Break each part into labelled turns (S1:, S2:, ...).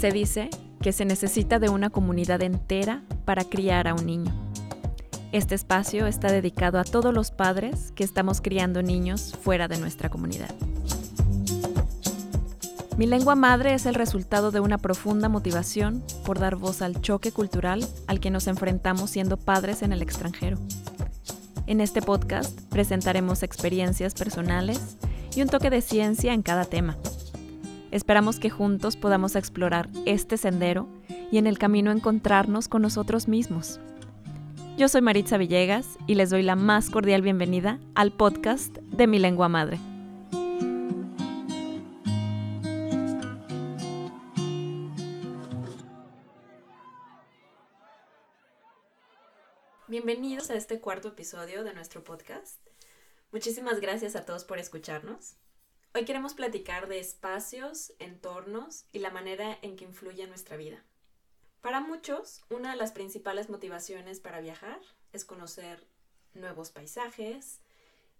S1: Se dice que se necesita de una comunidad entera para criar a un niño. Este espacio está dedicado a todos los padres que estamos criando niños fuera de nuestra comunidad. Mi lengua madre es el resultado de una profunda motivación por dar voz al choque cultural al que nos enfrentamos siendo padres en el extranjero. En este podcast presentaremos experiencias personales y un toque de ciencia en cada tema. Esperamos que juntos podamos explorar este sendero y en el camino encontrarnos con nosotros mismos. Yo soy Maritza Villegas y les doy la más cordial bienvenida al podcast de Mi Lengua Madre. Bienvenidos a este cuarto episodio de nuestro podcast. Muchísimas gracias a todos por escucharnos. Hoy queremos platicar de espacios, entornos y la manera en que influye nuestra vida. Para muchos, una de las principales motivaciones para viajar es conocer nuevos paisajes,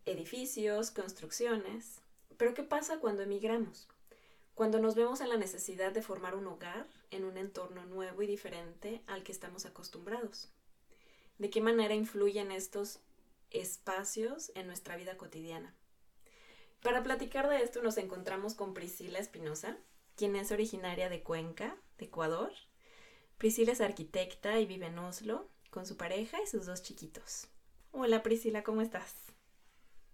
S1: edificios, construcciones. Pero ¿qué pasa cuando emigramos? Cuando nos vemos en la necesidad de formar un hogar en un entorno nuevo y diferente al que estamos acostumbrados. ¿De qué manera influyen estos espacios en nuestra vida cotidiana? Para platicar de esto nos encontramos con Priscila Espinosa, quien es originaria de Cuenca, de Ecuador. Priscila es arquitecta y vive en Oslo con su pareja y sus dos chiquitos. Hola Priscila, ¿cómo estás?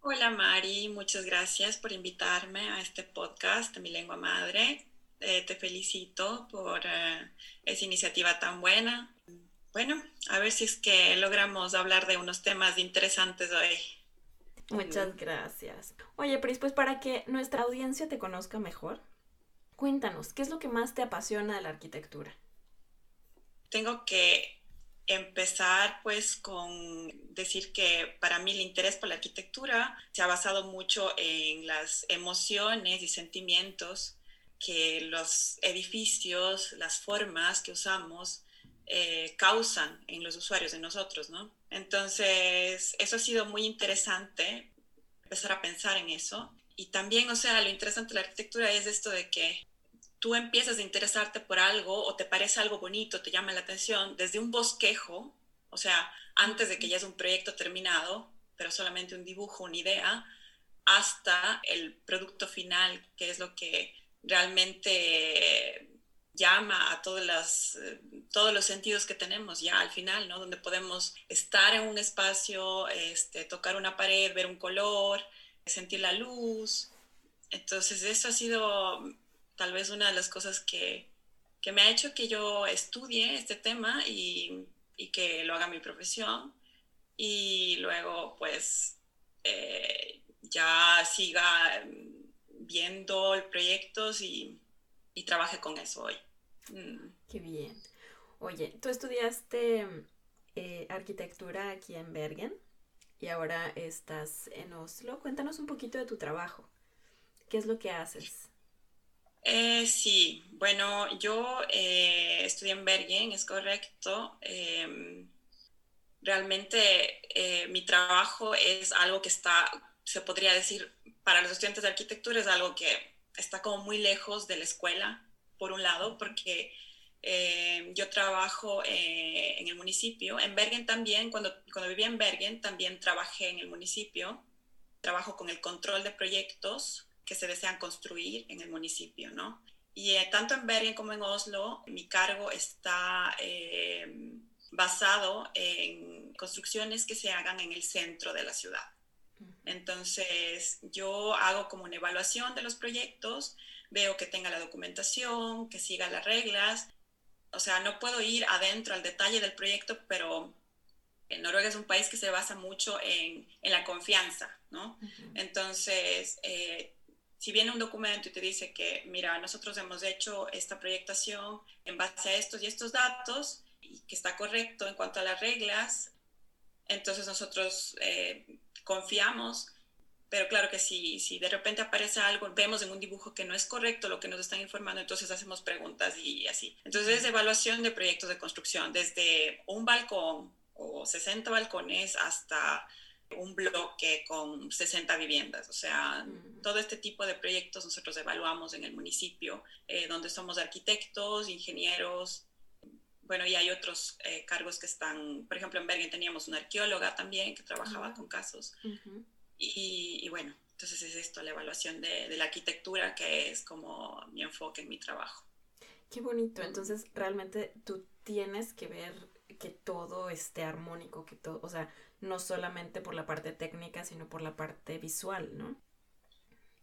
S2: Hola Mari, muchas gracias por invitarme a este podcast de Mi Lengua Madre. Eh, te felicito por eh, esa iniciativa tan buena. Bueno, a ver si es que logramos hablar de unos temas interesantes hoy.
S1: Muchas gracias. Oye, Pris, pues para que nuestra audiencia te conozca mejor, cuéntanos, ¿qué es lo que más te apasiona de la arquitectura?
S2: Tengo que empezar pues con decir que para mí el interés por la arquitectura se ha basado mucho en las emociones y sentimientos que los edificios, las formas que usamos eh, causan en los usuarios, en nosotros, ¿no? Entonces, eso ha sido muy interesante, empezar a pensar en eso. Y también, o sea, lo interesante de la arquitectura es esto de que tú empiezas a interesarte por algo o te parece algo bonito, te llama la atención, desde un bosquejo, o sea, antes de que ya es un proyecto terminado, pero solamente un dibujo, una idea, hasta el producto final, que es lo que realmente llama a todas las, eh, todos los sentidos que tenemos ya al final, ¿no? Donde podemos estar en un espacio, este, tocar una pared, ver un color, sentir la luz. Entonces eso ha sido tal vez una de las cosas que, que me ha hecho que yo estudie este tema y, y, que lo haga mi profesión y luego pues eh, ya siga viendo proyectos y, y trabaje con eso hoy.
S1: Mm. Qué bien. Oye, tú estudiaste eh, arquitectura aquí en Bergen y ahora estás en Oslo. Cuéntanos un poquito de tu trabajo. ¿Qué es lo que haces?
S2: Eh, sí, bueno, yo eh, estudié en Bergen, es correcto. Em, realmente mi trabajo es algo que está, se podría decir, para los estudiantes de arquitectura es algo que está como muy lejos de la escuela por un lado, porque eh, yo trabajo eh, en el municipio. En Bergen también, cuando, cuando vivía en Bergen, también trabajé en el municipio. Trabajo con el control de proyectos que se desean construir en el municipio, ¿no? Y eh, tanto en Bergen como en Oslo, mi cargo está basado en construcciones que se hagan en el centro de la ciudad. Entonces, yo hago como una evaluación de los proyectos, veo que tenga la documentación, que siga las reglas. O sea, no puedo ir adentro al detalle del proyecto, pero en Noruega es un país que se basa mucho en, en la confianza, ¿no? Entonces, eh, si viene un documento y te dice que, mira, nosotros hemos hecho esta proyectación en base a estos y estos datos y que está correcto en cuanto a las reglas, entonces nosotros eh, confiamos pero claro que si, si de repente aparece algo, vemos en un dibujo que no es correcto lo que nos están informando, entonces hacemos preguntas y así. Entonces es evaluación de proyectos de construcción, desde un balcón o 60 balcones hasta un bloque con 60 viviendas. O sea, todo este tipo de proyectos nosotros evaluamos en el municipio, eh, donde somos arquitectos, ingenieros. Bueno, y hay otros eh, cargos que están, por ejemplo, en Bergen teníamos una arqueóloga también que trabajaba
S1: Ah.
S2: con casos.
S1: Ujú.
S2: Y, y bueno, entonces es esto, la evaluación de, de la arquitectura, que es como mi enfoque en mi trabajo.
S1: Qué bonito. Entonces, realmente tú tienes que ver que todo esté armónico, que todo, o sea, no solamente por la parte técnica, sino por la parte visual, ¿no?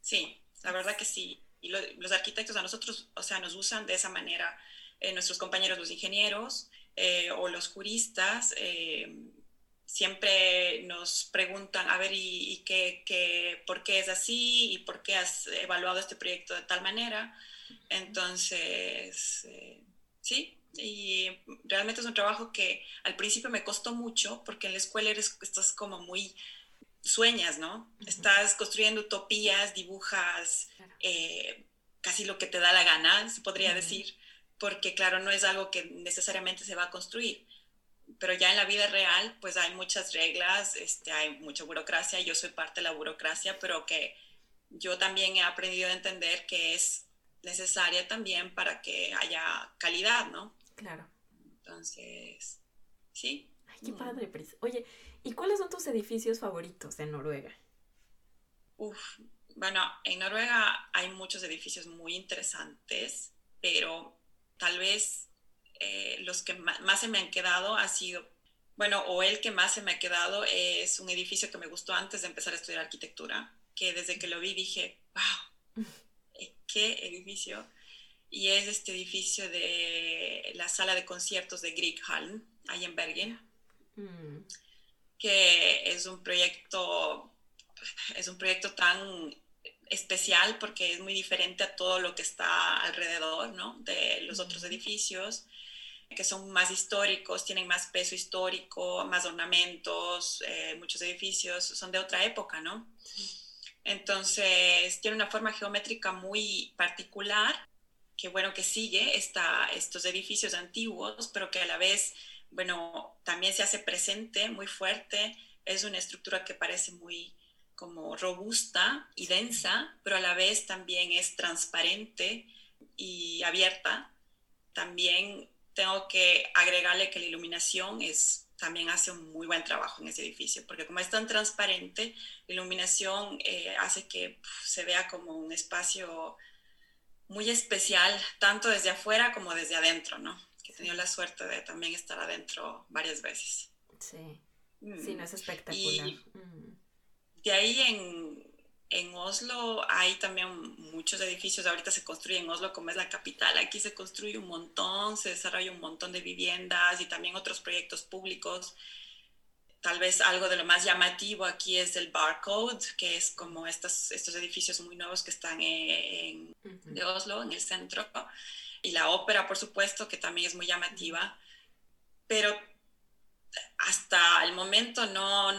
S2: Sí, la verdad que sí. Y lo- los arquitectos a nosotros, o sea, nos usan de esa manera, eh, nuestros compañeros los ingenieros eh, o los juristas, eh, siempre nos preguntan, a ver, ¿y, y qué, qué- por qué es así? ¿Y por qué has evaluado este proyecto de tal manera? Entonces, eh, sí, y realmente es un trabajo que al principio me costó mucho porque en la escuela eres, estás como muy sueñas, ¿no? Estás construyendo utopías, dibujas eh, casi lo que te da la gana, se podría decir, porque claro, no es algo que necesariamente se va a construir. Pero ya en la vida real, pues hay muchas reglas, este, hay mucha burocracia, yo soy parte de la burocracia, pero que yo también he aprendido a entender que es necesaria también para que haya calidad, ¿no?
S1: Claro.
S2: Entonces, sí.
S1: Ay, qué padre, Pris. Oye, ¿y cuáles son tus edificios favoritos en Noruega?
S2: Uf, bueno, en Noruega hay muchos edificios muy interesantes, pero tal vez eh, los que más se me han quedado ha sido, bueno, o el que más se me ha quedado es un edificio que me gustó antes de empezar a estudiar arquitectura, que desde que lo vi dije, wow, eh, qué edificio. Y es este edificio de la sala de conciertos de Grieghallen, ahí en Bergen
S1: Mm,
S2: que es un proyecto, es un proyecto tan especial porque es muy diferente a todo lo que está alrededor, ¿no? De los otros edificios, que son más históricos, tienen más peso histórico, más ornamentos, eh, muchos edificios son de otra época, ¿no? Entonces, tiene una forma geométrica muy particular, que bueno, que sigue esta, estos edificios antiguos, pero que a la vez, bueno, también se hace presente, muy fuerte, es una estructura que parece muy como robusta y densa, pero a la vez también es transparente y abierta. También tengo que agregarle que la iluminación es también hace un muy buen trabajo en ese edificio, porque como es tan transparente, la iluminación eh, hace que se vea como un espacio muy especial, tanto desde afuera como desde adentro, ¿no? Que he tenido la suerte de también estar adentro varias veces.
S1: sí,
S2: Mm.
S1: sí, no es espectacular.
S2: Y-
S1: Mm,
S2: De ahí en, en Oslo hay también muchos edificios, ahorita se construye en Oslo como es la capital, aquí se construye un montón, se desarrolla un montón de viviendas y también otros proyectos públicos. Tal vez algo de lo más llamativo aquí es el Barcode, que es como estas, estos edificios muy nuevos que están en,
S1: ujú.
S2: de Oslo, en el centro, y la ópera, por supuesto, que también es muy llamativa, pero hasta el momento no,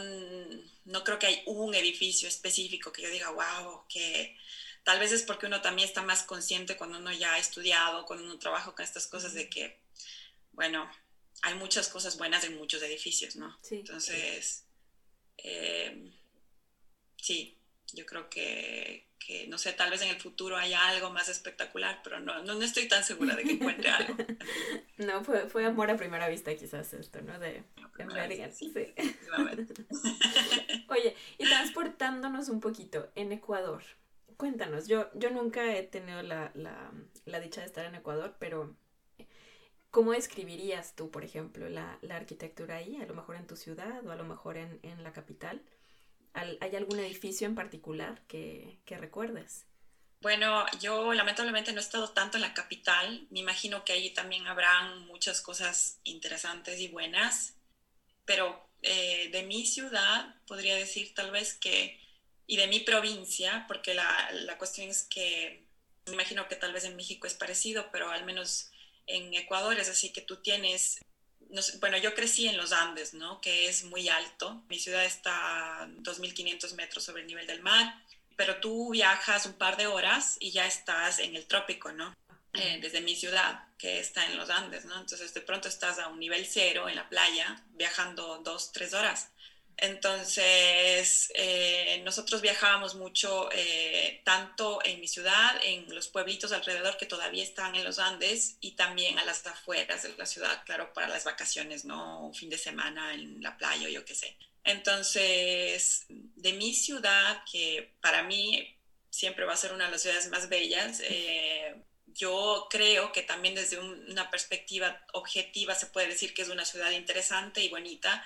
S2: no creo que hay un edificio específico que yo diga, wow, que tal vez es porque uno también está más consciente cuando uno ya ha estudiado, cuando uno trabaja con estas cosas de que, bueno, hay muchas cosas buenas en muchos edificios, ¿no?
S1: Sí.
S2: Entonces, eh, sí, yo creo que, que, no sé, tal vez en el futuro haya algo más espectacular, pero no, no, no estoy tan segura de que encuentre algo.
S1: No, fue, fue amor a primera vista quizás esto, ¿no? De, de
S2: Sí,
S1: sí. Oye, y transportándonos un poquito, en Ecuador, cuéntanos, yo, yo nunca he tenido la, la, la dicha de estar en Ecuador, pero ¿cómo describirías tú, por ejemplo, la, la arquitectura ahí? A lo mejor en tu ciudad o a lo mejor en, en la capital. ¿Al- ¿Hay algún edificio en particular que, que recuerdes?
S2: Bueno, yo lamentablemente no he estado tanto en la capital. Me imagino que ahí también habrán muchas cosas interesantes y buenas, pero eh, de mi ciudad podría decir tal vez que, y de mi provincia, porque la, la cuestión es que me imagino que tal vez en México es parecido, pero al menos en Ecuador es así que tú tienes, bueno, yo crecí en los Andes, ¿no? Que es muy alto. Mi ciudad está a 2.500 metros sobre el nivel del mar pero tú viajas un par de horas y ya estás en el trópico, ¿no? Eh, desde mi ciudad, que está en los Andes, ¿no? Entonces de pronto estás a un nivel cero en la playa, viajando dos, tres horas. Entonces, eh, nosotros viajábamos mucho, eh, tanto en mi ciudad, en los pueblitos alrededor que todavía están en los Andes y también a las afueras de la ciudad, claro, para las vacaciones, ¿no? Un fin de semana en la playa o yo qué sé. Entonces, de mi ciudad, que para mí siempre va a ser una de las ciudades más bellas, eh, yo creo que también desde una perspectiva objetiva se puede decir que es una ciudad interesante y bonita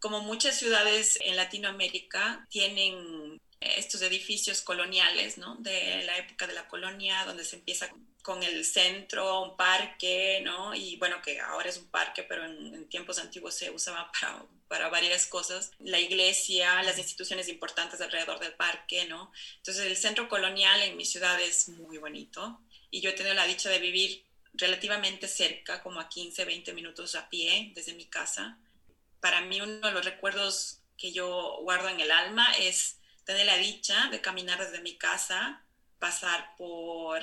S2: como muchas ciudades en Latinoamérica tienen estos edificios coloniales, ¿no? De la época de la colonia, donde se empieza con el centro, un parque, ¿no? Y bueno, que ahora es un parque, pero en, tiempos antiguos se usaba para, varias cosas. La iglesia, las instituciones importantes alrededor del parque, ¿no? Entonces el centro colonial en mi ciudad es muy bonito y yo he tenido la dicha de vivir relativamente cerca, como a 15, 20 minutos a pie desde mi casa para mí uno de los recuerdos que yo guardo en el alma es tener la dicha de caminar desde mi casa, pasar por,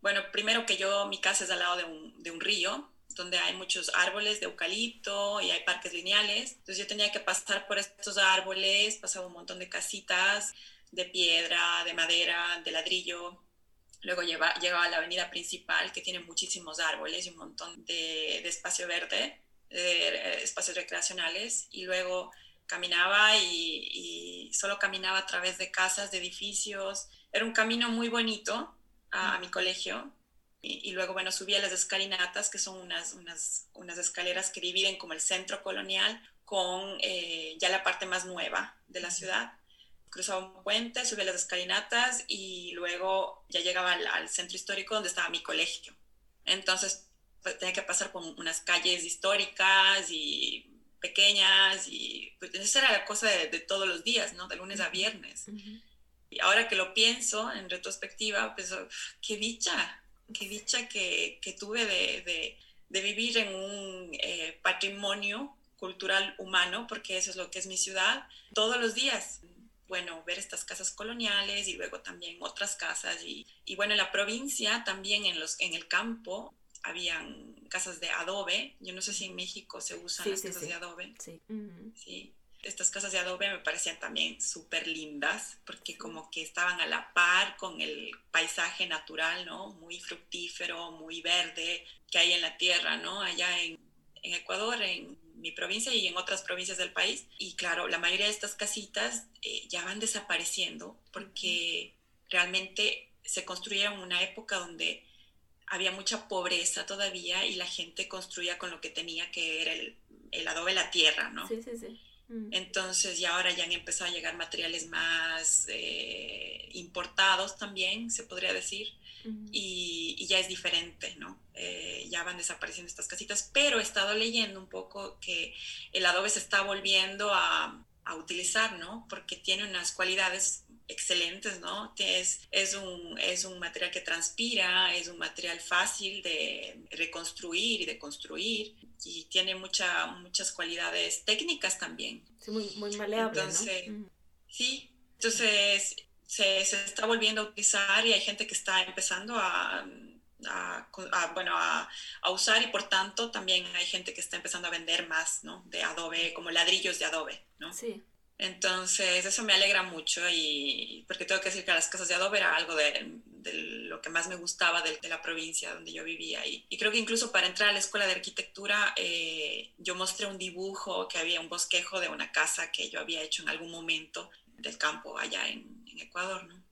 S2: bueno, primero que yo, mi casa es al lado de un, de un río, donde hay muchos árboles de eucalipto y hay parques lineales. Entonces yo tenía que pasar por estos árboles, pasaba un montón de casitas de piedra, de madera, de ladrillo. Luego llegaba, a la avenida principal que tiene muchísimos árboles y un montón de, de espacio verde de espacios recreacionales y luego caminaba y, solo caminaba a través de casas, de edificios. Era un camino muy bonito a, mi colegio. Y, luego, bueno, subía las escalinatas, que son unas, unas, escaleras que dividen como el centro colonial con eh, ya la parte más nueva de la ciudad. Cruzaba un puente, subía las escalinatas y luego ya llegaba al, centro histórico donde estaba mi colegio. Entonces tenía que pasar por unas calles históricas y pequeñas y pues esa era la cosa de, todos los días, ¿no? De lunes a viernes. Y ahora que lo pienso en retrospectiva, pues qué dicha, qué dicha que, que tuve de, de, de, vivir en un eh, patrimonio cultural humano, porque eso es lo que es mi ciudad, todos los días. Bueno, ver estas casas coloniales y luego también otras casas y, y bueno, en la provincia también en, los, en el campo habían casas de adobe. Yo no sé si en México se usan las casas de adobe. Sí. sí. Estas casas de adobe me parecían también súper lindas porque como que estaban a la par con el paisaje natural, ¿no? Muy fructífero, muy verde que hay en la tierra, ¿no? Allá en, en Ecuador, en mi provincia y en otras provincias del país. Y claro, la mayoría de estas casitas eh, ya van desapareciendo porque realmente se construyeron en una época donde había mucha pobreza todavía y la gente construía con lo que tenía, que era el, el adobe, la tierra, ¿no? Sí, sí, sí. Mm. Entonces, ya ahora ya han empezado a llegar materiales más eh, importados también, se podría decir, y, y, ya es diferente, ¿no? Eh, ya van desapareciendo estas casitas, pero he estado leyendo un poco que el adobe se está volviendo a, a utilizar, ¿no? Porque tiene unas cualidades excelentes, ¿no? Es, es, un, es un material que transpira, es un material fácil de reconstruir y de construir y tiene mucha, muchas cualidades técnicas también.
S1: Sí, muy, muy maleable,
S2: entonces, Sí, entonces se, se, está volviendo a utilizar y hay gente que está empezando a, a, bueno, a, a, usar y por tanto también hay gente que está empezando a vender más, ¿no? De adobe, como ladrillos de adobe, ¿no? Sí. Entonces, eso me alegra mucho y porque tengo que decir que las casas de adobe era algo de, de lo que más me gustaba de, de, la provincia donde yo vivía. Y, y, creo que incluso para entrar a la escuela de arquitectura, eh, yo mostré un dibujo que había un bosquejo de una casa que yo había hecho en algún momento del campo allá en, en Ecuador, ¿no?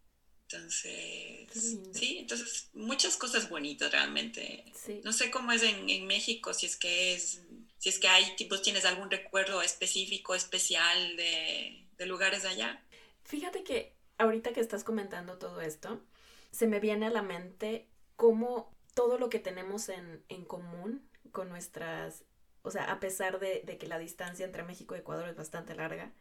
S2: Entonces, sí, entonces muchas cosas bonitas realmente. No sé cómo es en, en México, si es que es si es que hay tipos, tienes algún recuerdo específico, especial de, de lugares allá.
S1: Fíjate que ahorita que estás comentando todo esto, se me viene a la mente cómo todo lo que tenemos en, en común con nuestras, o sea, a pesar de, de, que la distancia entre México y Ecuador es bastante larga,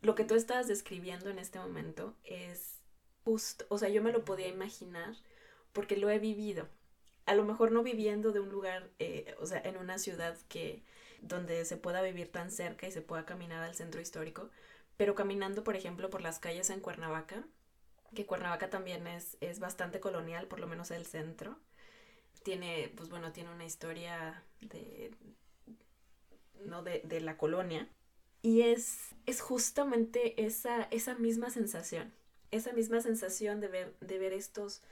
S1: lo que tú estás describiendo en este momento es justo, o sea, yo me lo podía imaginar porque lo he vivido a lo mejor no viviendo de un lugar, eh, o sea, en una ciudad que donde se pueda vivir tan cerca y se pueda caminar al centro histórico, pero caminando, por ejemplo, por las calles en Cuernavaca, que Cuernavaca también es, es bastante colonial, por lo menos el centro. Tiene, pues bueno, tiene una historia de, ¿no? de, de la colonia. Y es, es justamente esa, esa misma sensación, esa misma sensación de ver, de ver estos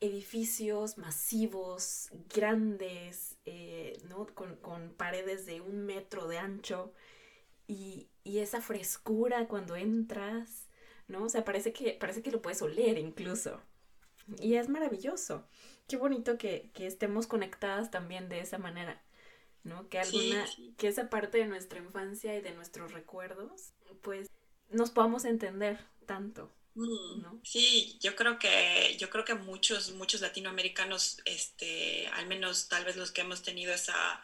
S1: edificios masivos, grandes, eh, ¿no? con, con, paredes de un metro de ancho y, y, esa frescura cuando entras, ¿no? O sea, parece que, parece que lo puedes oler incluso. Y es maravilloso. Qué bonito que, que estemos conectadas también de esa manera. ¿no? Que alguna, que esa parte de nuestra infancia y de nuestros recuerdos, pues nos podamos entender tanto.
S2: Mm, ¿no? Sí, yo creo que yo creo que muchos muchos latinoamericanos, este, al menos tal vez los que hemos tenido esa,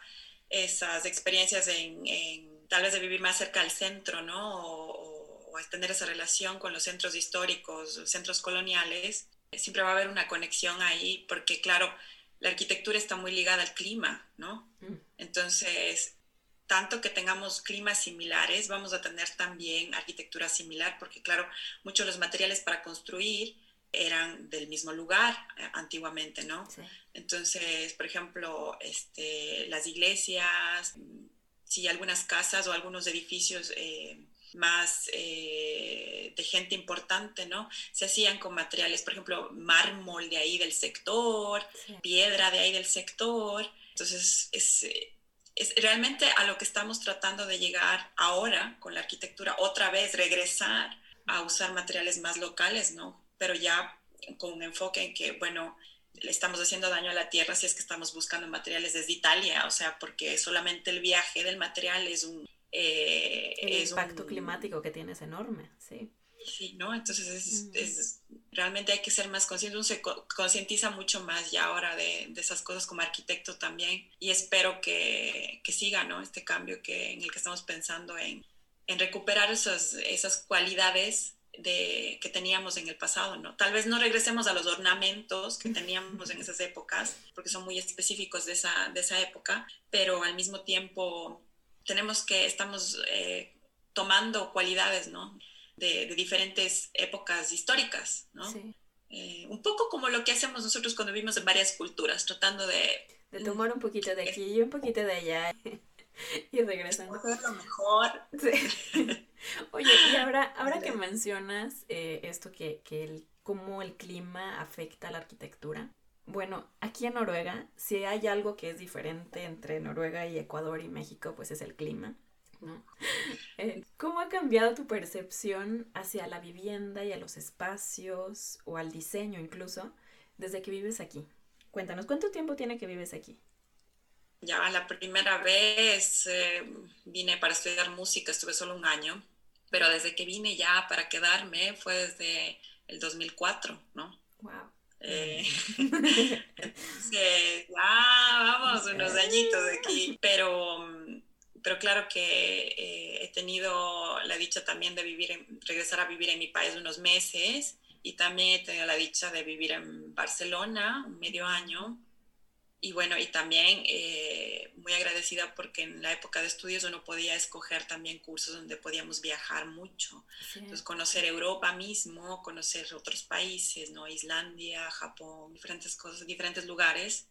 S2: esas experiencias en, tal vez de vivir más cerca al centro, ¿no? O, o, tener esa relación con los centros históricos, centros coloniales, siempre va a haber una conexión ahí, porque claro, la arquitectura está muy ligada al clima, ¿no? Mm. Entonces, tanto que tengamos climas similares, vamos a tener también arquitectura similar, porque claro, muchos de los materiales para construir eran del mismo lugar eh, antiguamente, ¿no? Entonces, por ejemplo, este, las iglesias, sí, algunas casas o algunos edificios eh, más eh, de gente importante, ¿no? Se hacían con materiales, por ejemplo, mármol de ahí del sector, piedra de ahí del sector. Entonces, es, es realmente a lo que estamos tratando de llegar ahora con la arquitectura, otra vez regresar a usar materiales más locales, ¿no? Pero ya con un enfoque en que, bueno, le estamos haciendo daño a la tierra si es que estamos buscando materiales desde Italia, o sea, porque solamente el viaje del material es un
S1: eh, el impacto climático que tiene es enorme, sí.
S2: Sí, ¿no? Entonces es, realmente hay que ser más consciente, uno se concientiza mucho más ya ahora de, de, esas cosas como arquitecto también y espero que, que, siga, ¿no? Este cambio que, en el que estamos pensando en, en recuperar esas, esas cualidades de, que teníamos en el pasado, ¿no? Tal vez no regresemos a los ornamentos que teníamos en esas épocas, porque son muy específicos de esa, de esa época, pero al mismo tiempo tenemos que, estamos eh, tomando cualidades, ¿no? De, diferentes épocas históricas, ¿no? Sí. Eh, un poco como lo que hacemos nosotros cuando vivimos en varias culturas, tratando de...
S1: De tomar un poquito de aquí y un poquito de allá y regresando.
S2: lo mejor.
S1: Sí. Oye, y ahora, ahora que mencionas eh, esto que, que el, cómo el clima afecta a la arquitectura, bueno, aquí en Noruega, si hay algo que es diferente entre Noruega y Ecuador y México, pues es el clima. Eh, ¿Cómo ha cambiado tu percepción hacia la vivienda y a los espacios o al diseño incluso desde que vives aquí? Cuéntanos, ¿cuánto tiempo tiene que vives aquí?
S2: Ya la primera vez eh, vine para estudiar música, estuve solo un año, pero desde que vine ya para quedarme fue desde el 2004, ¿no? Wow. Eh, ya vamos unos añitos de aquí, pero, pero claro que eh, he tenido la dicha también de vivir, regresar a vivir en mi país unos meses y también he tenido la dicha de vivir en Barcelona un medio año y bueno, y también eh, muy agradecida porque en la época de estudios uno podía escoger también cursos donde podíamos viajar mucho. Entonces, conocer Europa mismo, conocer otros países, ¿no? Islandia, Japón, diferentes cosas, diferentes lugares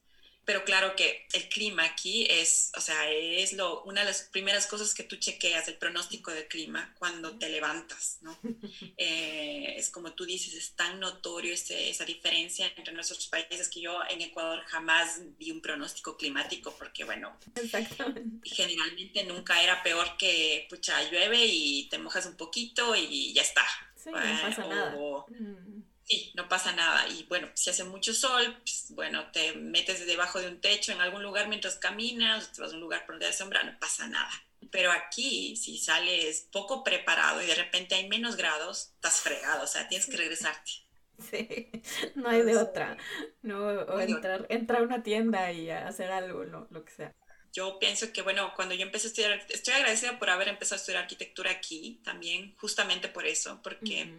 S2: pero claro que el clima aquí es, o sea, es lo, una de las primeras cosas que tú chequeas, el pronóstico del clima, cuando te levantas, ¿no? Eh, es como tú dices, es tan notorio ese, esa diferencia entre nuestros países que yo en Ecuador jamás vi un pronóstico climático porque, bueno, generalmente nunca era peor que, pucha, llueve y te mojas un poquito y ya está.
S1: Sí, no pasa nada. Mm.
S2: Sí, no pasa nada. Y bueno, si hace mucho sol, pues, bueno, te metes debajo de un techo en algún lugar mientras caminas, te vas a un lugar por donde hay sombra, no pasa nada. Pero aquí, si sales poco preparado y de repente hay menos grados, estás fregado, o sea, tienes que regresarte.
S1: Sí, no hay de otra. No, o entrar, entrar a una tienda y hacer algo, lo, lo que sea
S2: yo pienso que, bueno, cuando yo empecé a estudiar, estoy agradecida por haber empezado a estudiar arquitectura aquí también, justamente por eso, porque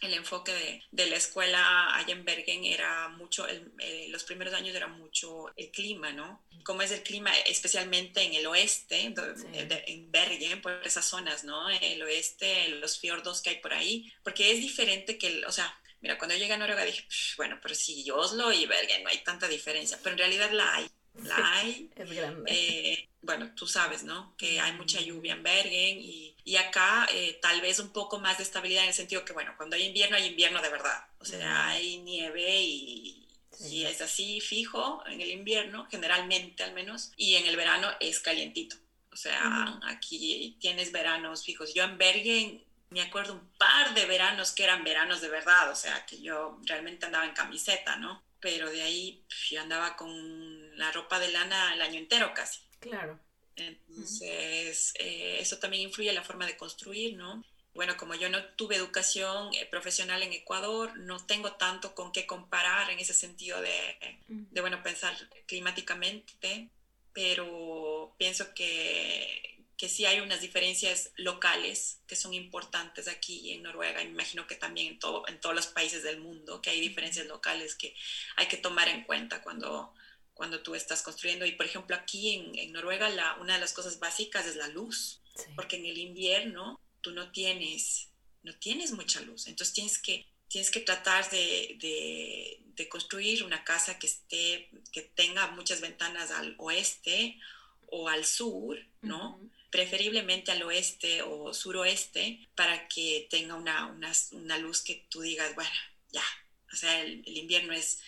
S2: el enfoque de, de, la escuela allá en Bergen era mucho, eh, los primeros años era mucho el clima, ¿no? Cómo es el clima, especialmente en el oeste, en Bergen, por esas zonas, ¿no? El oeste, los fiordos que hay por ahí, porque es diferente que, el, o sea, mira, cuando llegué a Noruega dije, bueno, pero si Oslo y Bergen no hay tanta diferencia, pero en realidad la hay. La hay.
S1: Es grande.
S2: Eh, bueno, tú sabes, ¿no? Que hay mucha lluvia en Bergen y, y acá eh, tal vez un poco más de estabilidad en el sentido que, bueno, cuando hay invierno, hay invierno de verdad. O sea, hay nieve y, y es así fijo en el invierno, generalmente al menos, y en el verano es calientito. O sea, aquí tienes veranos fijos. Yo en Bergen me acuerdo un par de veranos que eran veranos de verdad, o sea, que yo realmente andaba en camiseta, ¿no? Pero de ahí yo andaba con la ropa de lana el año entero casi.
S1: Claro.
S2: Entonces, eh, eso también influye en la forma de construir, ¿no? Bueno, como yo no tuve educación eh, profesional en Ecuador, no tengo tanto con qué comparar en ese sentido de, de bueno, pensar climáticamente, pero pienso que, que sí hay unas diferencias locales que son importantes aquí en Noruega, y me imagino que también en, todo, en todos los países del mundo, que hay diferencias locales que hay que tomar en cuenta cuando, cuando tú estás construyendo. Y por ejemplo, aquí en, en Noruega la, una de las cosas básicas es la luz, sí. porque en el invierno tú no tienes, no tienes mucha luz. Entonces tienes que, tienes que tratar de, de, de construir una casa que, esté, que tenga muchas ventanas al oeste o al sur, ¿no? Uh -huh. Preferiblemente al oeste o suroeste para que tenga una, una, una, luz que tú digas, bueno, ya, o sea, el, el invierno es,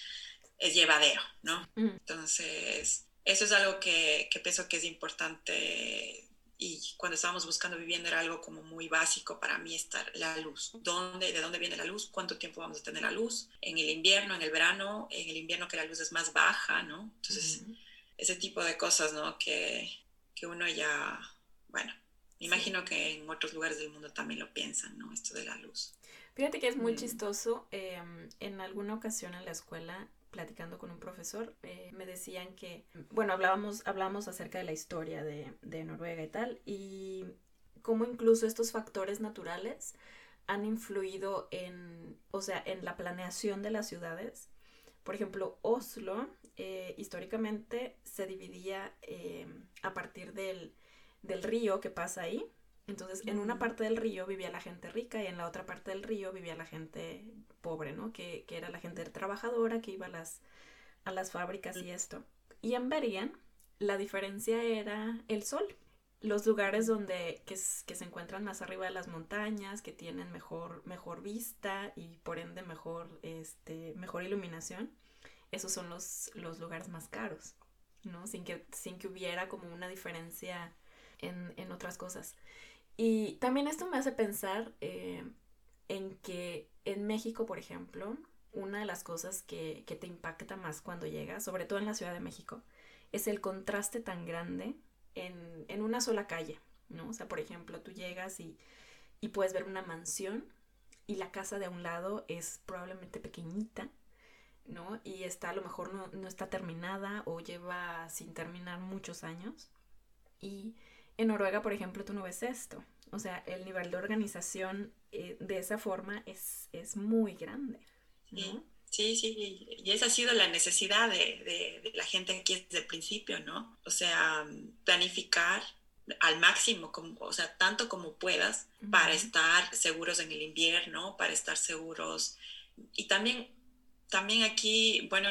S2: es llevadero, ¿no? Uh -huh. Entonces, eso es algo que, que pienso que es importante y cuando estábamos buscando vivienda era algo como muy básico para mí estar la luz. ¿Dónde, ¿De dónde viene la luz? ¿Cuánto tiempo vamos a tener la luz? En el invierno, en el verano, en el invierno que la luz es más baja, ¿no? Entonces, uh -huh. ese tipo de cosas, ¿no? Que, que uno ya, bueno, me imagino sí. que en otros lugares del mundo también lo piensan, ¿no? Esto de la luz.
S1: Fíjate que es muy mm. chistoso. Eh, en alguna ocasión en la escuela platicando con un profesor, eh, me decían que, bueno, hablábamos, hablábamos acerca de la historia de, de Noruega y tal, y cómo incluso estos factores naturales han influido en, o sea, en la planeación de las ciudades. Por ejemplo, Oslo eh, históricamente se dividía eh, a partir del, del, río que pasa ahí. Entonces, en una parte del río vivía la gente rica y en la otra parte del río vivía la gente pobre, ¿no? Que, que era la gente trabajadora que iba a las, a las fábricas y esto. Y en Bergen la diferencia era el sol. Los lugares donde que, que, se encuentran más arriba de las montañas, que tienen mejor, mejor vista y por ende mejor, este, mejor iluminación, esos son los, los lugares más caros, ¿no? Sin que, sin que hubiera como una diferencia en, en otras cosas. Y también esto me hace pensar eh, en que en México, por ejemplo, una de las cosas que, que, te impacta más cuando llegas, sobre todo en la Ciudad de México, es el contraste tan grande en, en una sola calle, ¿no? O sea, por ejemplo, tú llegas y, y puedes ver una mansión y la casa de un lado es probablemente pequeñita, ¿no? Y está a lo mejor no, no está terminada o lleva sin terminar muchos años. Y en Noruega, por ejemplo, tú no ves esto. O sea, el nivel de organización eh, de esa forma es, es muy grande. ¿no?
S2: Sí, sí, y esa ha sido la necesidad de, de, de, la gente aquí desde el principio, ¿no? O sea, planificar al máximo, como, o sea, tanto como puedas uh -huh. para estar seguros en el invierno, para estar seguros. Y también, también aquí, bueno,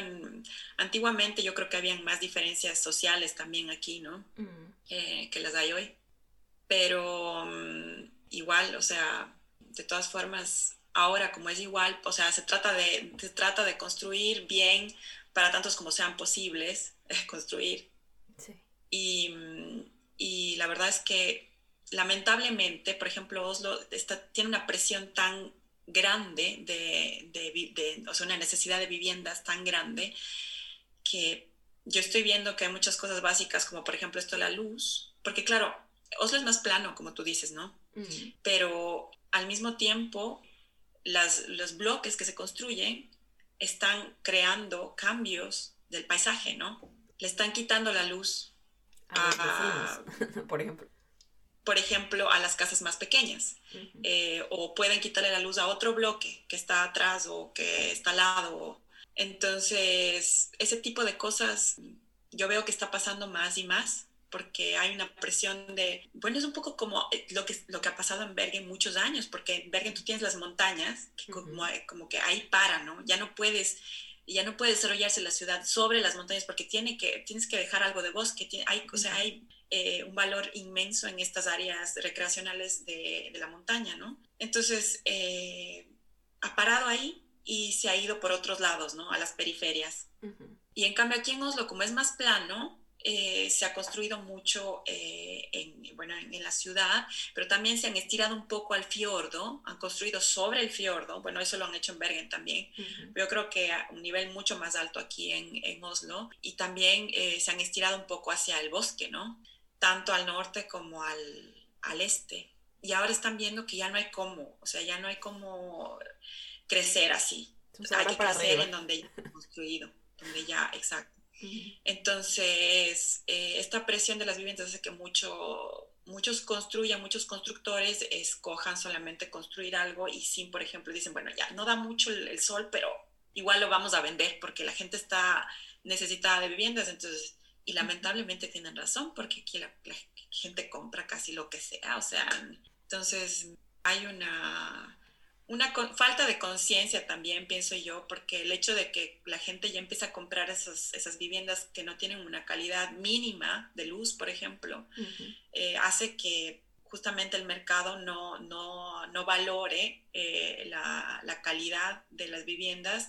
S2: antiguamente yo creo que habían más diferencias sociales también aquí, ¿no? Uh -huh. eh, que las hay hoy. Pero um, igual, o sea, de todas formas, ahora como es igual, o sea, se trata de, se trata de construir bien para tantos como sean posibles, eh, construir. Sí. Y, y, la verdad es que lamentablemente, por ejemplo, Oslo está, tiene una presión tan grande de, de, de, o sea, una necesidad de viviendas tan grande que yo estoy viendo que hay muchas cosas básicas, como por ejemplo esto de la luz, porque claro, Oslo es más plano, como tú dices, ¿no? Mm. Pero al mismo tiempo, las, los bloques que se construyen están creando cambios del paisaje, ¿no? Le están quitando la luz
S1: a, a por ejemplo.
S2: Por ejemplo, a las casas más pequeñas. Uh -huh. eh, o pueden quitarle la luz a otro bloque que está atrás o que está al lado. Entonces, ese tipo de cosas yo veo que está pasando más y más porque hay una presión de, bueno, es un poco como eh, lo que, lo que ha pasado en Bergen muchos años, porque en Bergen tú tienes las montañas, que como, uh -huh. como que ahí para, ¿no? Ya no puedes ya no puede desarrollarse la ciudad sobre las montañas porque tiene que, tienes que dejar algo de bosque, tiene, hay, o sea, hay eh, un valor inmenso en estas áreas recreacionales de, de la montaña, ¿no? Entonces, eh, ha parado ahí y se ha ido por otros lados, ¿no? A las periferias. Y en cambio aquí en Oslo, como es más plano, eh, se ha construido mucho eh, en, bueno, en, la ciudad, pero también se han estirado un poco al fiordo, han construido sobre el fiordo, bueno, eso lo han hecho en Bergen también, pero yo creo que a un nivel mucho más alto aquí en, en Oslo, y también eh, se han estirado un poco hacia el bosque, ¿no? Tanto al norte como al, al este. Y ahora están viendo que ya no hay cómo, o sea, ya no hay cómo crecer así. hay que crecer en donde ya ha construido, donde ya, exacto. Entonces, eh, esta presión de las viviendas hace que mucho, muchos construyan, muchos constructores escojan solamente construir algo y sin, por ejemplo, dicen, bueno, ya no da mucho el, sol, pero igual lo vamos a vender porque la gente está necesitada de viviendas, entonces, y lamentablemente tienen razón porque aquí la gente compra casi lo que sea, o sea, entonces hay una una falta de conciencia también, pienso yo, porque el hecho de que la gente ya empieza a comprar esas, esas viviendas que no tienen una calidad mínima de luz, por ejemplo, eh, hace que justamente el mercado no, no, no valore eh, la, la, calidad de las viviendas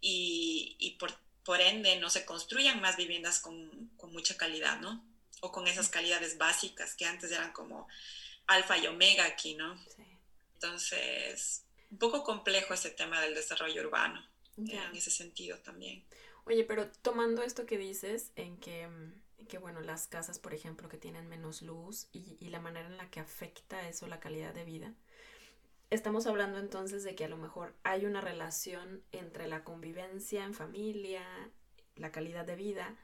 S2: y, y por, por, ende no se construyan más viviendas con, con, mucha calidad, ¿no? O con esas calidades básicas que antes eran como alfa y omega aquí, ¿no? Sí. Entonces, un poco complejo ese tema del desarrollo urbano, en ese sentido también.
S1: Oye, pero tomando esto que dices, en que, que bueno, las casas, por ejemplo, que tienen menos luz y, y la manera en la que afecta eso la calidad de vida, estamos hablando entonces de que a lo mejor hay una relación entre la convivencia en familia, la calidad de vida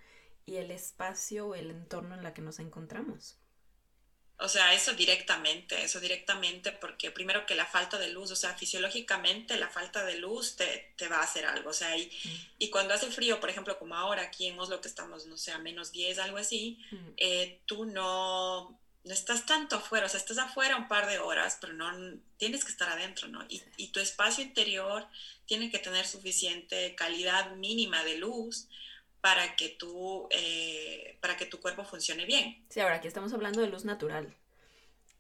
S1: y el espacio o el entorno en la que nos encontramos.
S2: O sea, eso directamente, eso directamente, porque primero que la falta de luz, o sea, fisiológicamente la falta de luz te, te va a hacer algo, o sea, y, mm. y, cuando hace frío, por ejemplo, como ahora aquí en Oslo, que estamos, no sé, a menos 10, algo así, mm. eh, tú no, no estás tanto afuera, o sea, estás afuera un par de horas, pero no tienes que estar adentro, ¿no? Y, y tu espacio interior tiene que tener suficiente calidad mínima de luz para que, tú, eh, para que tu cuerpo funcione bien.
S1: Sí, ahora aquí estamos hablando de luz natural.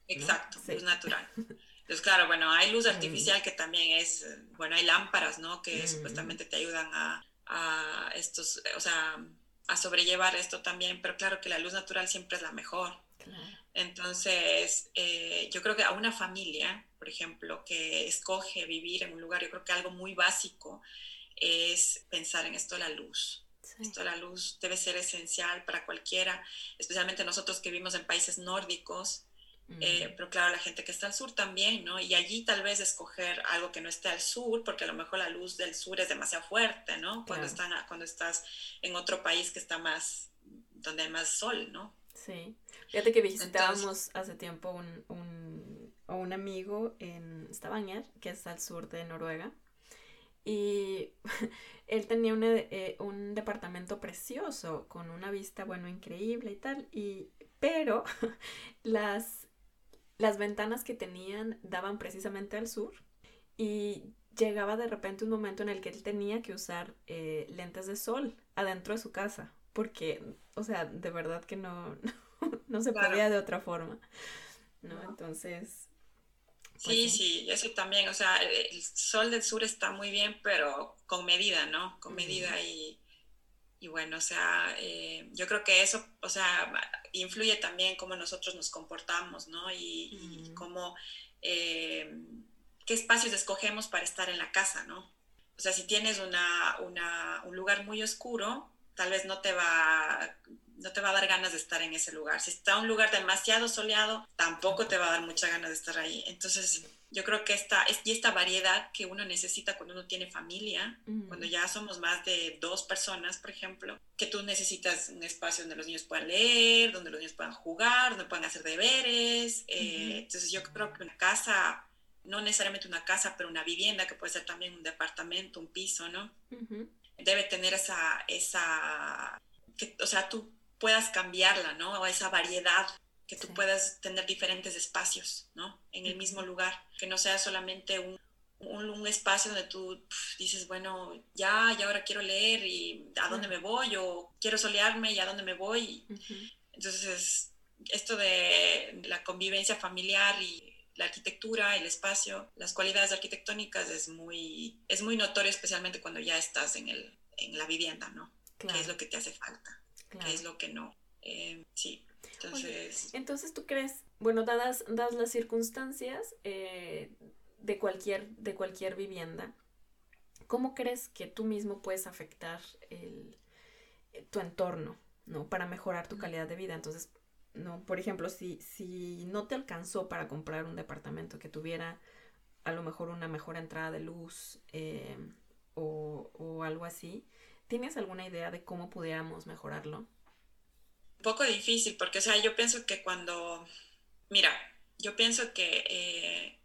S2: Exacto, luz natural. Entonces, claro, bueno, hay luz mm. artificial que también es, bueno, hay lámparas, ¿no? Que mm. supuestamente te ayudan a, a, estos, o sea, a sobrellevar esto también, pero claro que la luz natural siempre es la mejor. Entonces, eh, yo creo que a una familia, por ejemplo, que escoge vivir en un lugar, yo creo que algo muy básico es pensar en esto, la luz. Esto la luz debe ser esencial para cualquiera, especialmente nosotros que vivimos en países nórdicos, eh, pero claro, la gente que está al sur también, ¿no? Y allí tal vez escoger algo que no esté al sur, porque a lo mejor la luz del sur es demasiado fuerte, ¿no? Cuando, están, cuando estás en otro país que está más, donde hay más sol, ¿no?
S1: Sí. Fíjate que visitábamos hace tiempo un, un, un amigo en Stavanger, que es al sur de Noruega. Y él tenía eh, un departamento precioso, con una vista, bueno, increíble y tal. Y, pero las, las ventanas que tenían daban precisamente al sur. Y llegaba de repente un momento en el que él tenía que usar eh, lentes de sol adentro de su casa. Porque, o sea, de verdad que no, no, se podía de otra forma. ¿No? Entonces,
S2: pues sí, sí, eso también, o sea, el sol del sur está muy bien, pero con medida, ¿no? Con medida y, y, bueno, o sea, eh, yo creo que eso, o sea, influye también cómo nosotros nos comportamos, ¿no? Y, cómo, eh, qué espacios escogemos para estar en la casa, ¿no? O sea, si tienes una, una, un lugar muy oscuro, tal vez no te va no te va a dar ganas de estar en ese lugar. Si está un lugar demasiado soleado, tampoco te va a dar mucha ganas de estar ahí. Entonces, yo creo que esta, y esta variedad que uno necesita cuando uno tiene familia, cuando ya somos más de dos personas, por ejemplo, que tú necesitas un espacio donde los niños puedan leer, donde los niños puedan jugar, donde puedan hacer deberes. Eh, entonces, yo creo que una casa, no necesariamente una casa, pero una vivienda, que puede ser también un departamento, un piso, ¿no? Debe tener esa, esa, que, o sea, tú puedas cambiarla, ¿no? O esa variedad, que tú puedas tener diferentes espacios, ¿no? En el mismo lugar, que no sea solamente un, un, espacio donde tú dices, bueno, ya, ya ahora quiero leer y a dónde me voy, o quiero solearme y a dónde me voy. Entonces, esto de la convivencia familiar y la arquitectura, el espacio, las cualidades arquitectónicas es muy, es muy notorio, especialmente cuando ya estás en, el, en la vivienda, ¿no? ¿Qué es lo que te hace falta? ¿Qué es lo que no? Eh, sí, entonces...
S1: entonces, ¿tú crees, bueno, dadas, dadas las circunstancias eh, de, cualquier, de cualquier vivienda, ¿cómo crees que tú mismo puedes afectar el, tu entorno, ¿no? Para mejorar tu calidad de vida. Entonces, ¿no? Por ejemplo, si, si no te alcanzó para comprar un departamento que tuviera a lo mejor una mejor entrada de luz eh, o, o, algo así, ¿tienes alguna idea de cómo pudiéramos mejorarlo?
S2: Un poco difícil, porque, o sea, yo pienso que cuando, mira, yo pienso que eh,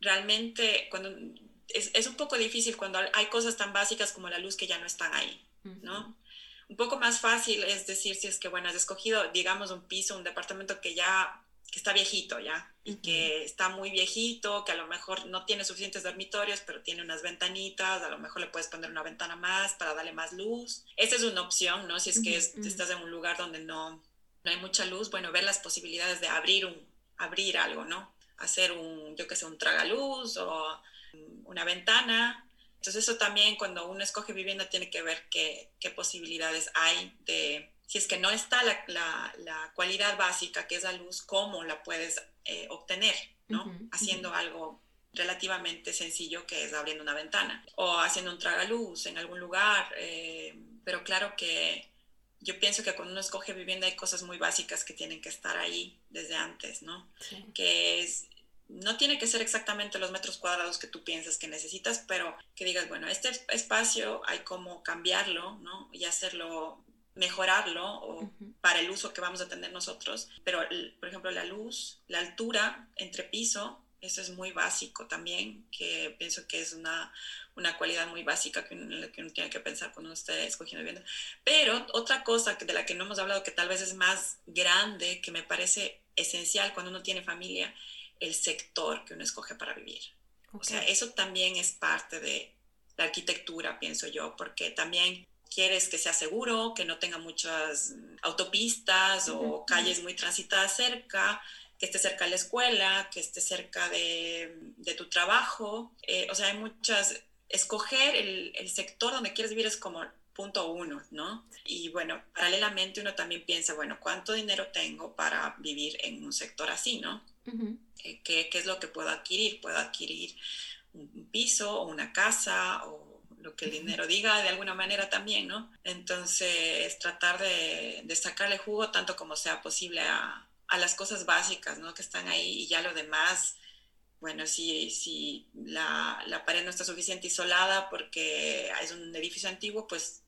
S2: realmente cuando es, es, un poco difícil cuando hay cosas tan básicas como la luz que ya no están ahí, ¿no? Un poco más fácil es decir si es que, bueno, has escogido, digamos, un piso, un departamento que ya que está viejito ya y que está muy viejito, que a lo mejor no tiene suficientes dormitorios, pero tiene unas ventanitas, a lo mejor le puedes poner una ventana más para darle más luz. Esa es una opción, ¿no? Si es que estás en un lugar donde no, no hay mucha luz, bueno, ver las posibilidades de abrir, un, abrir algo, ¿no? Hacer un, yo que sé, un tragaluz o una ventana entonces eso también cuando uno escoge vivienda tiene que ver qué, qué posibilidades hay de, si es que no está la, la, la, cualidad básica que es la luz, cómo la puedes eh, obtener, ¿no? Haciendo algo relativamente sencillo que es abriendo una ventana o haciendo un tragaluz en algún lugar. Eh, pero claro que yo pienso que cuando uno escoge vivienda hay cosas muy básicas que tienen que estar ahí desde antes, ¿no? Que es no tiene que ser exactamente los metros cuadrados que tú piensas que necesitas, pero que digas, bueno, este espacio hay como cambiarlo, ¿no? Y hacerlo, mejorarlo para el uso que vamos a tener nosotros. Pero, por ejemplo, la luz, la altura entre piso, eso es muy básico también, que pienso que es una, una cualidad muy básica que uno, que uno tiene que pensar cuando uno esté escogiendo vivienda. Pero otra cosa de la que no hemos hablado, que tal vez es más grande, que me parece esencial cuando uno tiene familia, el sector que uno escoge para vivir. O sea, eso también es parte de la arquitectura, pienso yo, porque también quieres que sea seguro, que no tenga muchas autopistas o calles muy transitadas cerca, que esté cerca de la escuela, que esté cerca de, de tu trabajo. Eh, o sea, hay muchas... Escoger el, el, sector donde quieres vivir es como punto uno, ¿no? Y bueno, paralelamente uno también piensa, bueno, ¿cuánto dinero tengo para vivir en un sector así, ¿no? Eh, ¿qué, ¿qué, es lo que puedo adquirir? Puedo adquirir un piso o una casa o lo que el dinero diga de alguna manera también, ¿no? Entonces, tratar de, de sacarle jugo tanto como sea posible a, a, las cosas básicas, ¿no? Que están ahí y ya lo demás, bueno, si, si la, la pared no está suficiente isolada porque es un edificio antiguo, pues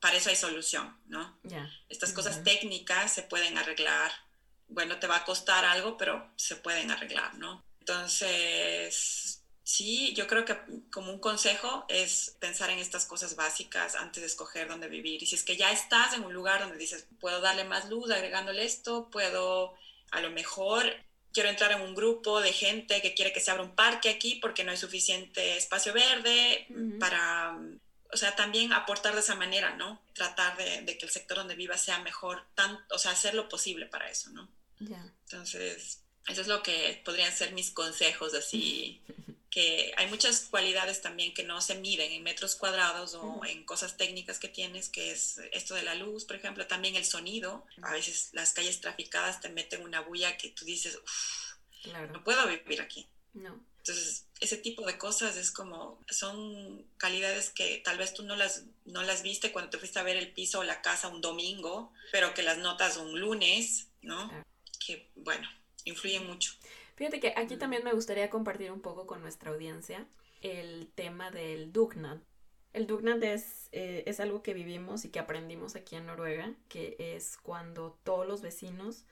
S2: para eso hay solución, ¿no? Estas cosas técnicas se pueden arreglar bueno, te va a costar algo, pero se pueden arreglar, ¿no? Entonces, sí, yo creo que como un consejo es pensar en estas cosas básicas antes de escoger dónde vivir. Y si es que ya estás en un lugar donde dices, puedo darle más luz agregándole esto, puedo a lo mejor quiero entrar en un grupo de gente que quiere que se abra un parque aquí porque no hay suficiente espacio verde para, o sea, también aportar de esa manera, ¿no? Tratar de, de, que el sector donde viva sea mejor, tan, o sea, hacer lo posible para eso, ¿no? Entonces, eso es lo que podrían ser mis consejos, así que hay muchas cualidades también que no se miden en metros cuadrados o en cosas técnicas que tienes, que es esto de la luz, por ejemplo, también el sonido. A veces las calles traficadas te meten una bulla que tú dices, no puedo vivir aquí.
S1: No.
S2: Entonces, ese tipo de cosas es como, son calidades que tal vez tú no las, no las viste cuando te fuiste a ver el piso o la casa un domingo, pero que las notas un lunes, ¿no? Que, bueno, influye mucho.
S1: Fíjate que aquí también me gustaría compartir un poco con nuestra audiencia el tema del Dugnad. El Dugnad es, eh, es algo que vivimos y que aprendimos aquí en Noruega, que es cuando todos los vecinos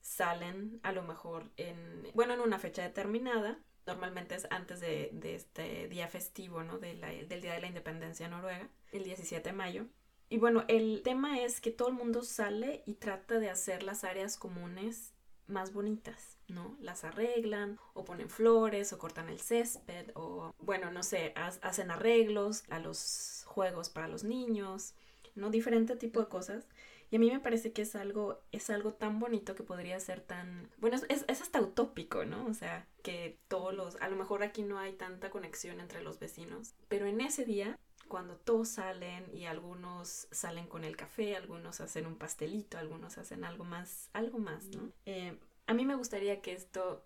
S1: salen a lo mejor en, bueno, en una fecha determinada, normalmente es antes de, de este día festivo, ¿no? De la, del Día de la Independencia Noruega, el 17 de mayo. Y bueno, el tema es que todo el mundo sale y trata de hacer las áreas comunes más bonitas, ¿no? Las arreglan o ponen flores o cortan el césped o, bueno, no sé, hacen arreglos a los juegos para los niños, ¿no? Diferente tipo de cosas. Y a mí me parece que es algo, es algo tan bonito que podría ser tan, bueno, es, es, hasta utópico, ¿no? O sea, que todos los, a lo mejor aquí no hay tanta conexión entre los vecinos, pero en ese día, cuando todos salen y algunos salen con el café, algunos hacen un pastelito, algunos hacen algo más, algo más, ¿no? Eh, a mí me gustaría que esto,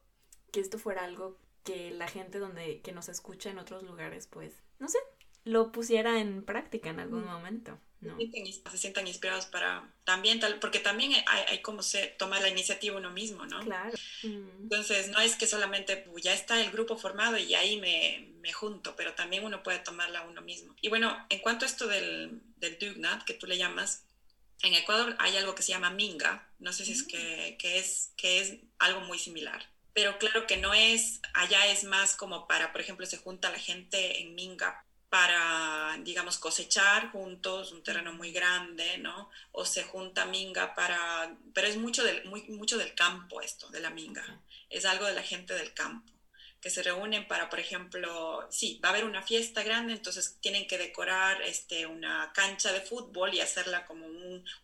S1: que esto fuera algo que la gente donde, que nos escucha en otros lugares, pues, no sé, lo pusiera en práctica en algún momento. ¿No?
S2: Se sientan inspirados para también, tal, porque también hay, hay, como se toma la iniciativa uno mismo, ¿no?
S1: Claro.
S2: Entonces, no es que solamente pues, ya está el grupo formado y ahí me, me, junto, pero también uno puede tomarla uno mismo. Y bueno, en cuanto a esto del, del Dugnat, que tú le llamas, en Ecuador hay algo que se llama Minga, no sé si es mm. que, que, es que es algo muy similar. Pero claro que no es, allá es más como para, por ejemplo, se junta la gente en Minga para, digamos, cosechar juntos un terreno muy grande, ¿no? O se junta minga para, pero es mucho del, muy, mucho del campo esto, de la minga. Es algo de la gente del campo, que se reúnen para, por ejemplo, sí, va a haber una fiesta grande, entonces tienen que decorar este, una cancha de fútbol y hacerla como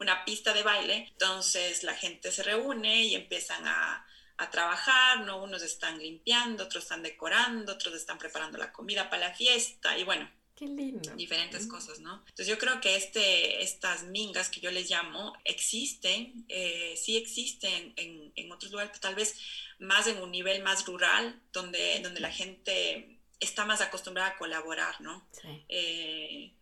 S2: una pista de baile. Entonces la gente se reúne y empiezan a, a trabajar, ¿no? Unos están limpiando, otros están decorando, otros están preparando la comida para la fiesta y bueno,
S1: Qué lindo.
S2: Diferentes cosas, ¿no? Entonces yo creo que este, estas mingas que yo les llamo existen, eh, sí existen en, en, otros lugares, tal vez más en un nivel más rural, donde, donde la gente está más acostumbrada a colaborar, ¿no? Sí. Eh,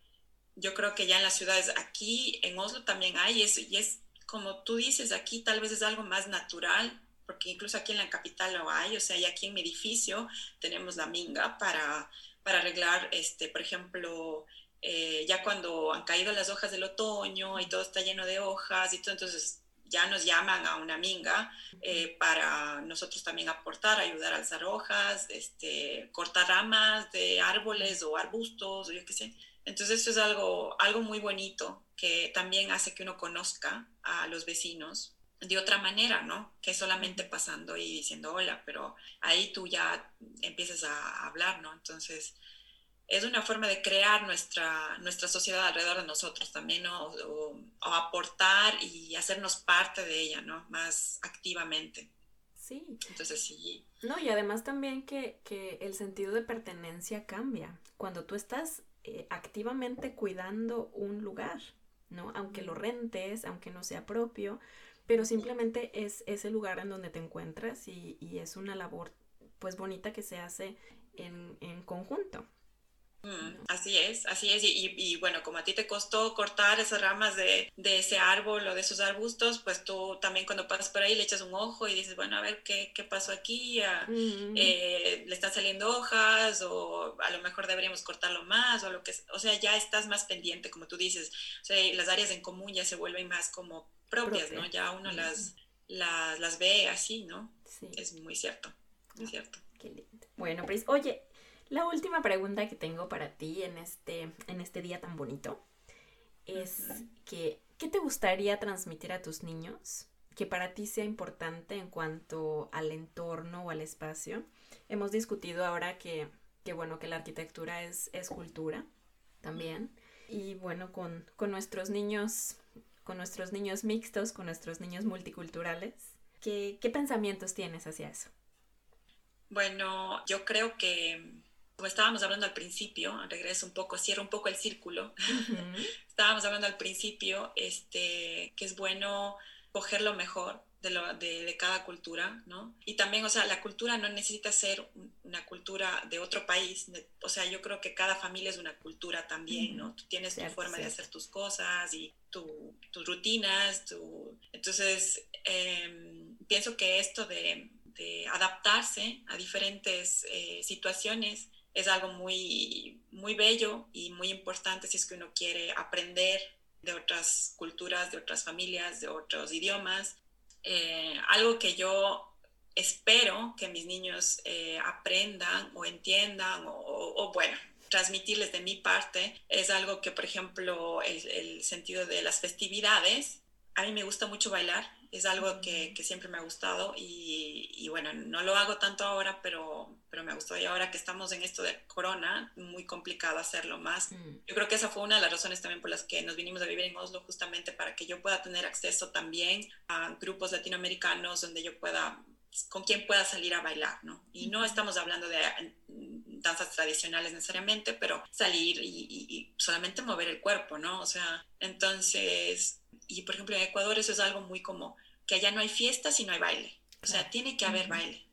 S2: yo creo que ya en las ciudades, aquí en Oslo también hay eso, y es como tú dices, aquí tal vez es algo más natural, porque incluso aquí en la capital lo hay, o sea, y aquí en mi edificio tenemos la minga para para arreglar, este, por ejemplo, eh, ya cuando han caído las hojas del otoño y todo está lleno de hojas y todo, entonces ya nos llaman a una minga eh, para nosotros también aportar, ayudar a alzar hojas, este, cortar ramas de árboles o arbustos o yo qué sé. Entonces esto es algo, algo muy bonito que también hace que uno conozca a los vecinos de otra manera, ¿no? Que solamente pasando y diciendo hola, pero ahí tú ya empiezas a hablar, ¿no? Entonces, es una forma de crear nuestra, nuestra sociedad alrededor de nosotros también, ¿no? O, aportar y hacernos parte de ella, ¿no? Más activamente.
S1: Sí.
S2: Entonces, sí.
S1: No, y además también que, que el sentido de pertenencia cambia. Cuando tú estás eh, activamente cuidando un lugar, ¿no? Aunque lo rentes, aunque no sea propio, pero simplemente es ese lugar en donde te encuentras y, es una labor pues bonita que se hace en, conjunto.
S2: Mm, así es, así es. Y, bueno, como a ti te costó cortar esas ramas de, ese árbol o de esos arbustos, pues tú también cuando pasas por ahí le echas un ojo y dices, bueno, a ver qué, pasó aquí, ah, eh, le están saliendo hojas o a lo mejor deberíamos cortarlo más o lo que O sea, ya estás más pendiente, como tú dices. O sea, las áreas en común ya se vuelven más como propias, ¿no? Ya uno las, las, ve así, ¿no? Sí. Es muy cierto, es cierto.
S1: Qué lindo. Bueno, Pris, oye, la última pregunta que tengo para ti en este, en este día tan bonito es que, ¿qué te gustaría transmitir a tus niños que para ti sea importante en cuanto al entorno o al espacio? Hemos discutido ahora que, que bueno, que la arquitectura es, es cultura también. Y bueno, con, con nuestros niños con nuestros niños mixtos, con nuestros niños multiculturales. ¿Qué, qué pensamientos tienes hacia eso?
S2: Bueno, yo creo que, como estábamos hablando al principio, regreso un poco, cierro un poco el círculo. estábamos hablando al principio, este, que es bueno coger lo mejor de, de, cada cultura, ¿no? Y también, o sea, la cultura no necesita ser una cultura de otro país, o sea, yo creo que cada familia es una cultura también, ¿no? Tú tienes tu forma de hacer tus cosas y tu, tus rutinas, tu... entonces, em, pienso que esto de, de adaptarse a diferentes eh, situaciones es algo muy, muy bello y muy importante si es que uno quiere aprender de otras culturas, de otras familias, de otros idiomas. Eh, algo que yo espero que mis niños eh, aprendan o entiendan o, bueno, transmitirles de mi parte es algo que, por ejemplo, el, sentido de las festividades, a mí me gusta mucho bailar, es algo que, que siempre me ha gustado y, y, bueno, no lo hago tanto ahora, pero, pero me gustó y ahora que estamos en esto de corona, muy complicado hacerlo más. Mm. Yo creo que esa fue una de las razones también por las que nos vinimos a vivir en Oslo, justamente para que yo pueda tener acceso también a grupos latinoamericanos donde yo pueda con quien pueda salir a bailar, ¿no? Y no estamos hablando de mm, danzas tradicionales necesariamente, pero salir y, y, solamente mover el cuerpo, ¿no? O sea, entonces y por ejemplo en Ecuador eso es algo muy como que allá no hay fiesta si no hay baile. O sea, tiene que haber baile.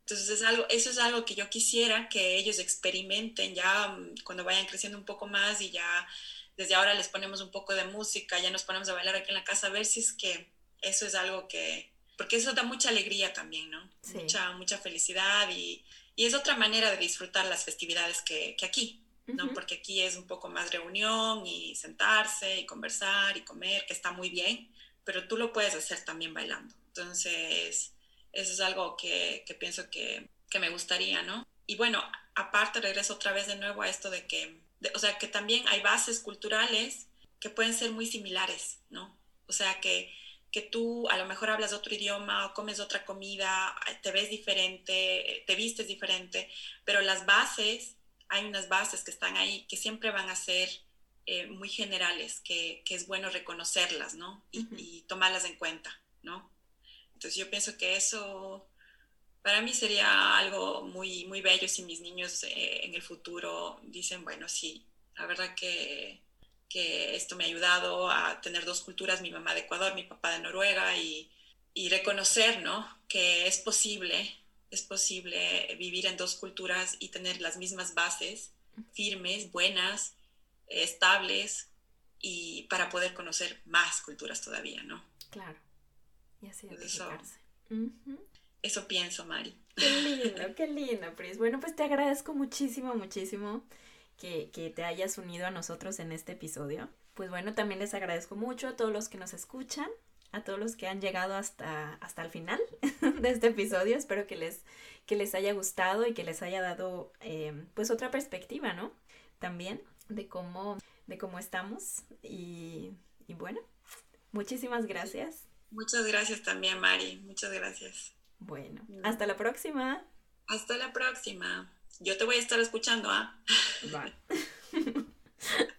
S2: Entonces es algo, eso es algo que yo quisiera que ellos experimenten ya mm, cuando vayan creciendo un poco más y ya desde ahora les ponemos un poco de música, ya nos ponemos a bailar aquí en la casa, a ver si es que eso es algo que, porque eso da mucha alegría también, ¿no? Mucha, mucha felicidad y, y, es otra manera de disfrutar las festividades que, que aquí. ¿No? Porque aquí es un poco más reunión y sentarse y conversar y comer, que está muy bien, pero tú lo puedes hacer también bailando. Entonces, eso es algo que, que pienso que, que, me gustaría, ¿no? Y bueno, aparte regreso otra vez de nuevo a esto de que, o sea, que también hay bases culturales que pueden ser muy similares, ¿no? O sea, que, que tú a lo mejor hablas otro idioma o comes otra comida, te ves diferente, te vistes diferente, pero las bases hay unas bases que están ahí que siempre van a ser eh, muy generales, que, que, es bueno reconocerlas, ¿no? Y, tomarlas en cuenta, ¿no? Entonces yo pienso que eso para mí sería algo muy, muy bello si mis niños eh, en el futuro dicen, bueno, sí, la verdad que, que, esto me ha ayudado a tener dos culturas, mi mamá de Ecuador, mi papá de Noruega, y, y reconocer, ¿no? Que es posible es posible vivir en dos culturas y tener las mismas bases firmes, buenas, estables y para poder conocer más culturas todavía, ¿no?
S1: Claro. Y así
S2: eso, eso pienso, Mari.
S1: Qué lindo, qué lindo, Pris. Bueno, pues te agradezco muchísimo, muchísimo que, que te hayas unido a nosotros en este episodio. Pues bueno, también les agradezco mucho a todos los que nos escuchan a todos los que han llegado hasta, hasta el final de este episodio. Espero que les, que les haya gustado y que les haya dado em, pues otra perspectiva, ¿no? También de cómo, de cómo estamos. Y, y bueno, muchísimas gracias.
S2: Muchas gracias también, Mari. Muchas gracias.
S1: Bueno, hasta la próxima.
S2: Hasta la próxima. Yo te voy a estar escuchando, ¿ah?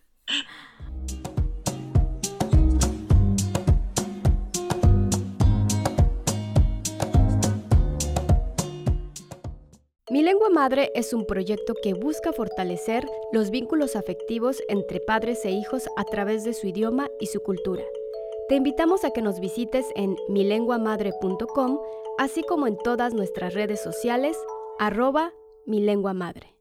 S3: Mi lengua madre es un proyecto que busca fortalecer los vínculos afectivos entre padres e hijos a través de su idioma y su cultura. Te invitamos a que nos visites en milenguamadre.com, así como en todas nuestras redes sociales, arroba mi lengua madre.